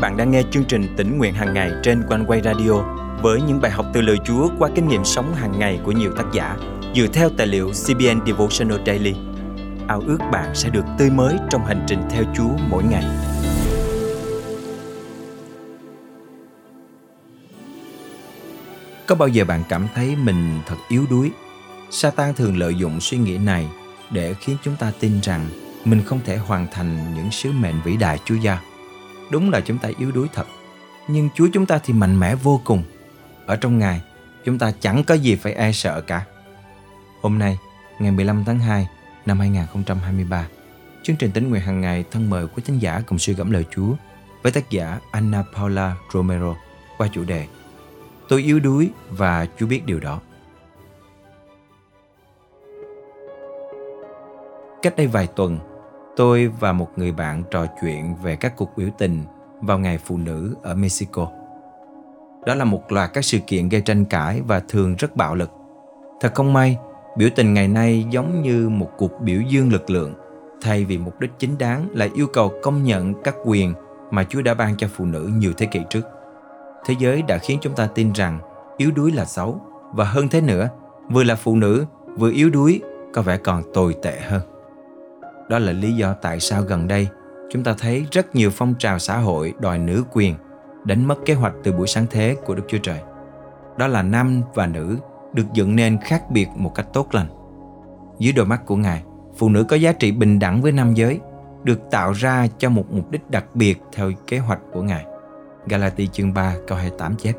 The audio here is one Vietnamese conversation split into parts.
bạn đang nghe chương trình tỉnh nguyện hàng ngày trên quanh quay radio với những bài học từ lời Chúa qua kinh nghiệm sống hàng ngày của nhiều tác giả dựa theo tài liệu CBN Devotional Daily. Ao ước bạn sẽ được tươi mới trong hành trình theo Chúa mỗi ngày. Có bao giờ bạn cảm thấy mình thật yếu đuối? Satan thường lợi dụng suy nghĩ này để khiến chúng ta tin rằng mình không thể hoàn thành những sứ mệnh vĩ đại Chúa giao. Đúng là chúng ta yếu đuối thật, nhưng Chúa chúng ta thì mạnh mẽ vô cùng. Ở trong Ngài, chúng ta chẳng có gì phải e sợ cả. Hôm nay, ngày 15 tháng 2 năm 2023, chương trình tính nguyện hàng ngày thân mời của thính giả cùng suy gẫm lời Chúa với tác giả Anna Paula Romero qua chủ đề Tôi yếu đuối và Chúa biết điều đó. Cách đây vài tuần, tôi và một người bạn trò chuyện về các cuộc biểu tình vào ngày phụ nữ ở Mexico. Đó là một loạt các sự kiện gây tranh cãi và thường rất bạo lực. Thật không may, biểu tình ngày nay giống như một cuộc biểu dương lực lượng thay vì mục đích chính đáng là yêu cầu công nhận các quyền mà Chúa đã ban cho phụ nữ nhiều thế kỷ trước. Thế giới đã khiến chúng ta tin rằng yếu đuối là xấu và hơn thế nữa, vừa là phụ nữ vừa yếu đuối có vẻ còn tồi tệ hơn. Đó là lý do tại sao gần đây chúng ta thấy rất nhiều phong trào xã hội đòi nữ quyền đánh mất kế hoạch từ buổi sáng thế của Đức Chúa Trời. Đó là nam và nữ được dựng nên khác biệt một cách tốt lành. Dưới đôi mắt của Ngài, phụ nữ có giá trị bình đẳng với nam giới, được tạo ra cho một mục đích đặc biệt theo kế hoạch của Ngài. Galati chương 3 câu 28 chép.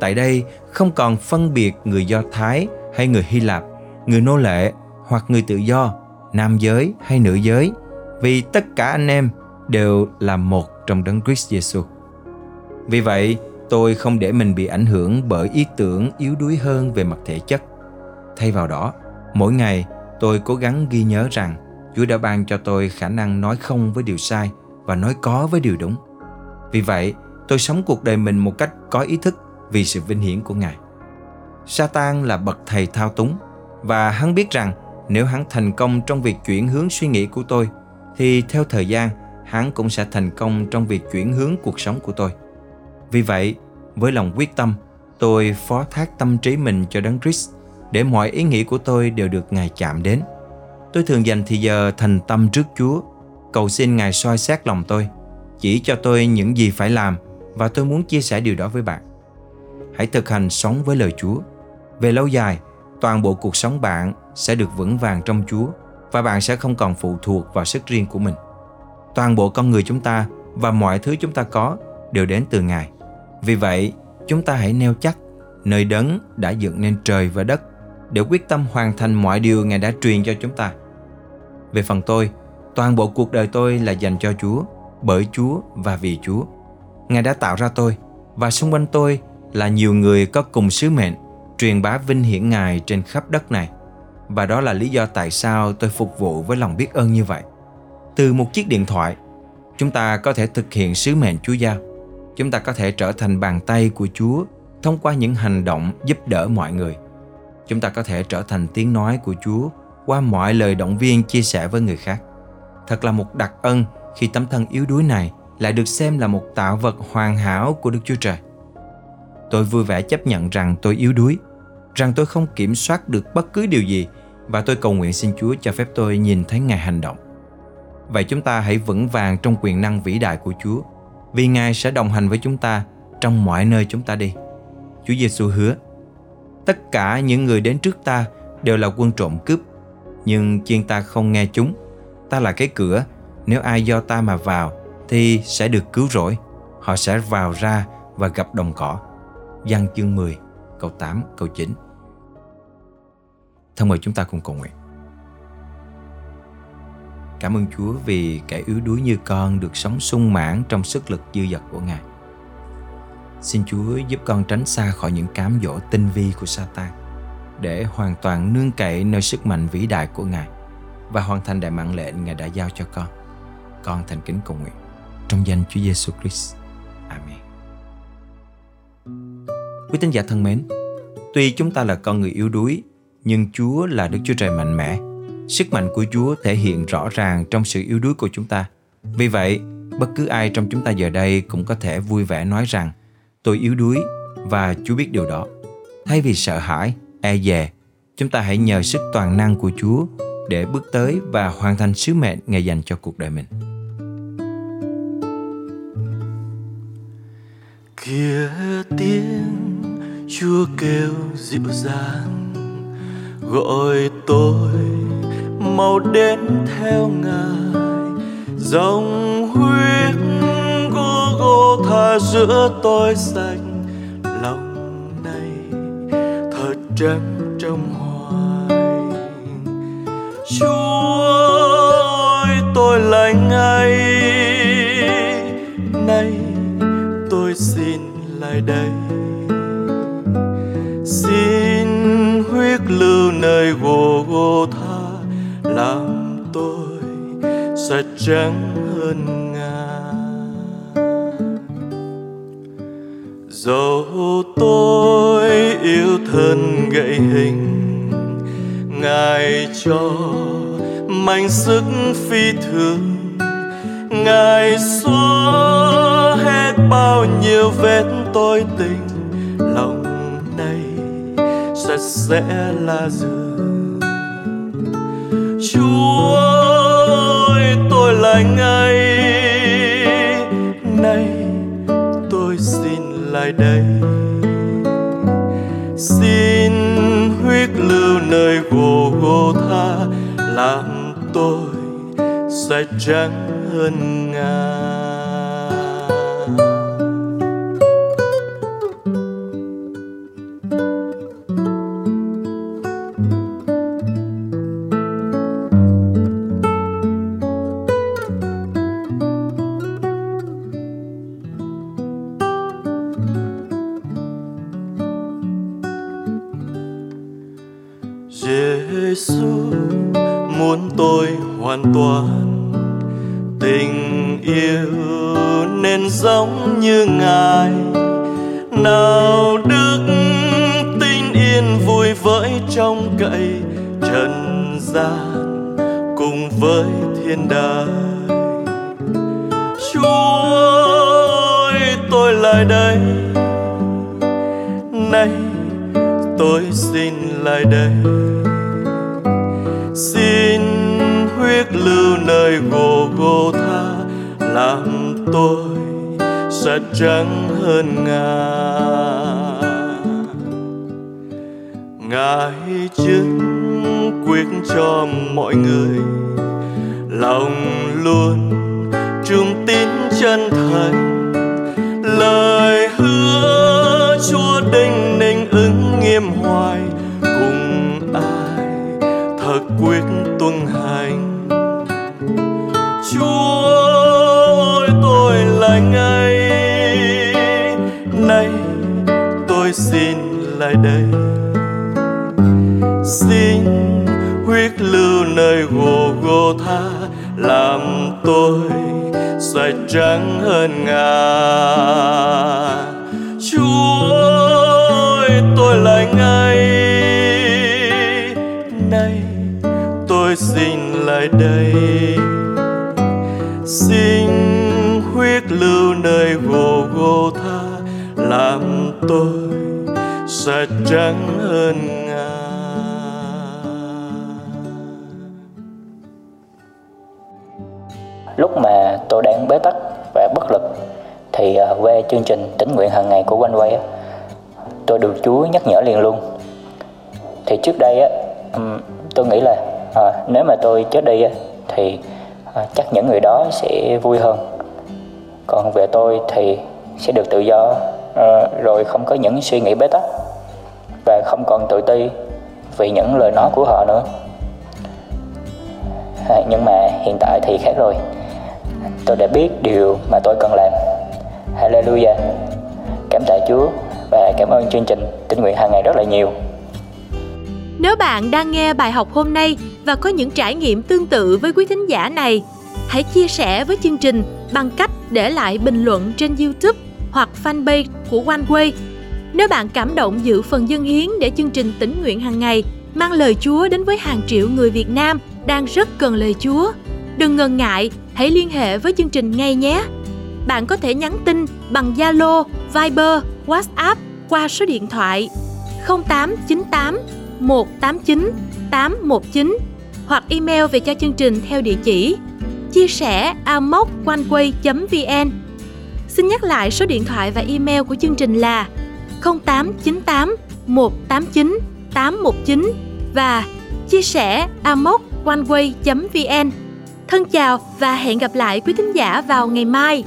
Tại đây không còn phân biệt người Do Thái hay người Hy Lạp, người nô lệ hoặc người tự do nam giới hay nữ giới, vì tất cả anh em đều là một trong đấng Christ Jesus. Vì vậy, tôi không để mình bị ảnh hưởng bởi ý tưởng yếu đuối hơn về mặt thể chất. Thay vào đó, mỗi ngày tôi cố gắng ghi nhớ rằng Chúa đã ban cho tôi khả năng nói không với điều sai và nói có với điều đúng. Vì vậy, tôi sống cuộc đời mình một cách có ý thức vì sự vinh hiển của Ngài. Satan là bậc thầy thao túng và hắn biết rằng nếu hắn thành công trong việc chuyển hướng suy nghĩ của tôi, thì theo thời gian, hắn cũng sẽ thành công trong việc chuyển hướng cuộc sống của tôi. Vì vậy, với lòng quyết tâm, tôi phó thác tâm trí mình cho đấng Christ để mọi ý nghĩ của tôi đều được ngài chạm đến. Tôi thường dành thì giờ thành tâm trước chúa, cầu xin ngài soi xét lòng tôi, chỉ cho tôi những gì phải làm và tôi muốn chia sẻ điều đó với bạn. Hãy thực hành sống với lời chúa. Về lâu dài, toàn bộ cuộc sống bạn sẽ được vững vàng trong Chúa và bạn sẽ không còn phụ thuộc vào sức riêng của mình. Toàn bộ con người chúng ta và mọi thứ chúng ta có đều đến từ Ngài. Vì vậy, chúng ta hãy neo chắc nơi đấng đã dựng nên trời và đất để quyết tâm hoàn thành mọi điều Ngài đã truyền cho chúng ta. Về phần tôi, toàn bộ cuộc đời tôi là dành cho Chúa, bởi Chúa và vì Chúa. Ngài đã tạo ra tôi và xung quanh tôi là nhiều người có cùng sứ mệnh truyền bá vinh hiển Ngài trên khắp đất này. Và đó là lý do tại sao tôi phục vụ với lòng biết ơn như vậy. Từ một chiếc điện thoại, chúng ta có thể thực hiện sứ mệnh Chúa giao. Chúng ta có thể trở thành bàn tay của Chúa thông qua những hành động giúp đỡ mọi người. Chúng ta có thể trở thành tiếng nói của Chúa qua mọi lời động viên chia sẻ với người khác. Thật là một đặc ân khi tấm thân yếu đuối này lại được xem là một tạo vật hoàn hảo của Đức Chúa Trời. Tôi vui vẻ chấp nhận rằng tôi yếu đuối, rằng tôi không kiểm soát được bất cứ điều gì và tôi cầu nguyện xin Chúa cho phép tôi nhìn thấy Ngài hành động. Vậy chúng ta hãy vững vàng trong quyền năng vĩ đại của Chúa, vì Ngài sẽ đồng hành với chúng ta trong mọi nơi chúng ta đi. Chúa Giêsu hứa, tất cả những người đến trước ta đều là quân trộm cướp, nhưng chiên ta không nghe chúng. Ta là cái cửa, nếu ai do ta mà vào thì sẽ được cứu rỗi. Họ sẽ vào ra và gặp đồng cỏ. Giăng chương 10, câu 8, câu 9. Thân mời chúng ta cùng cầu nguyện. Cảm ơn Chúa vì kẻ yếu đuối như con được sống sung mãn trong sức lực dư dật của Ngài. Xin Chúa giúp con tránh xa khỏi những cám dỗ tinh vi của Satan để hoàn toàn nương cậy nơi sức mạnh vĩ đại của Ngài và hoàn thành đại mạng lệnh Ngài đã giao cho con. Con thành kính cầu nguyện trong danh Chúa Giêsu Christ. Amen. Quý tín giả thân mến, tuy chúng ta là con người yếu đuối, nhưng Chúa là Đức Chúa Trời mạnh mẽ. Sức mạnh của Chúa thể hiện rõ ràng trong sự yếu đuối của chúng ta. Vì vậy, bất cứ ai trong chúng ta giờ đây cũng có thể vui vẻ nói rằng tôi yếu đuối và Chúa biết điều đó. Thay vì sợ hãi, e dè, chúng ta hãy nhờ sức toàn năng của Chúa để bước tới và hoàn thành sứ mệnh Ngài dành cho cuộc đời mình. Kia tiếng Chúa kêu dịu dàng gọi tôi mau đến theo Ngài. Dòng huyết của gô tha giữa tôi xanh lòng này thật trắng trong hoài. Chúa ơi, tôi lành ngay nay tôi xin lại đây. Nơi gồ gồ tha làm tôi sạch trắng hơn ngàn dẫu tôi yêu thân gậy hình, ngài cho mạnh sức phi thường. Ngài xóa hết bao nhiêu vết tôi tình lòng này sạch sẽ là giường chúa ơi, tôi là ngay nay tôi xin lại đây. Xin huyết lưu nơi gồ gô tha, làm tôi sạch trắng hơn ngài. Nào đức tin yên vui với trong cậy trần gian cùng với thiên đàng. Chúa ơi, tôi lại đây. Nay tôi xin lại đây. Xin huyết lưu nơi gồ gô tha làm tôi sạch trắng hơn ngà, ngài chứng quyết cho mọi người lòng luôn trung tín chân thành. Lời hứa chúa đinh ninh ứng nghiêm hoài cùng ai thật quyết tuân hành tôi xin lại đây. Xin huyết lưu nơi gồ gô tha, làm tôi sạch trắng hơn ngà. chúa ơi, tôi lại ngay nay tôi xin lại đây. Xin huyết lưu nơi gồ gô tha, làm tôi sẽ trắng hơn ngàn lúc mà tôi đang bế tắc và bất lực thì à, về chương trình tính nguyện hàng ngày của quanh quay tôi được Chúa nhắc nhở liền luôn. Thì trước đây á tôi nghĩ là à, nếu mà tôi chết đi á, thì à, chắc những người đó sẽ vui hơn. Còn về tôi thì sẽ được tự do. Ờ, rồi không có những suy nghĩ bế tắc và không còn tự ti vì những lời nói của họ nữa. À, nhưng mà hiện tại thì khác rồi. Tôi đã biết điều mà tôi cần làm. Hallelujah. Cảm tạ Chúa và cảm ơn chương trình tinh nguyện hàng ngày rất là nhiều. Nếu bạn đang nghe bài học hôm nay và có những trải nghiệm tương tự với quý thính giả này, hãy chia sẻ với chương trình bằng cách để lại bình luận trên YouTube hoặc fanpage của OneWay. Nếu bạn cảm động dự phần dân hiến để chương trình tỉnh nguyện hàng ngày mang lời Chúa đến với hàng triệu người Việt Nam đang rất cần lời Chúa, đừng ngần ngại hãy liên hệ với chương trình ngay nhé. Bạn có thể nhắn tin bằng Zalo, Viber, WhatsApp qua số điện thoại 0898 189 819 hoặc email về cho chương trình theo địa chỉ chia sẻ amoconeway.vn. Xin nhắc lại số điện thoại và email của chương trình là 0898 189 819 và chia sẻ amoconeway.vn. Thân chào và hẹn gặp lại quý thính giả vào ngày mai.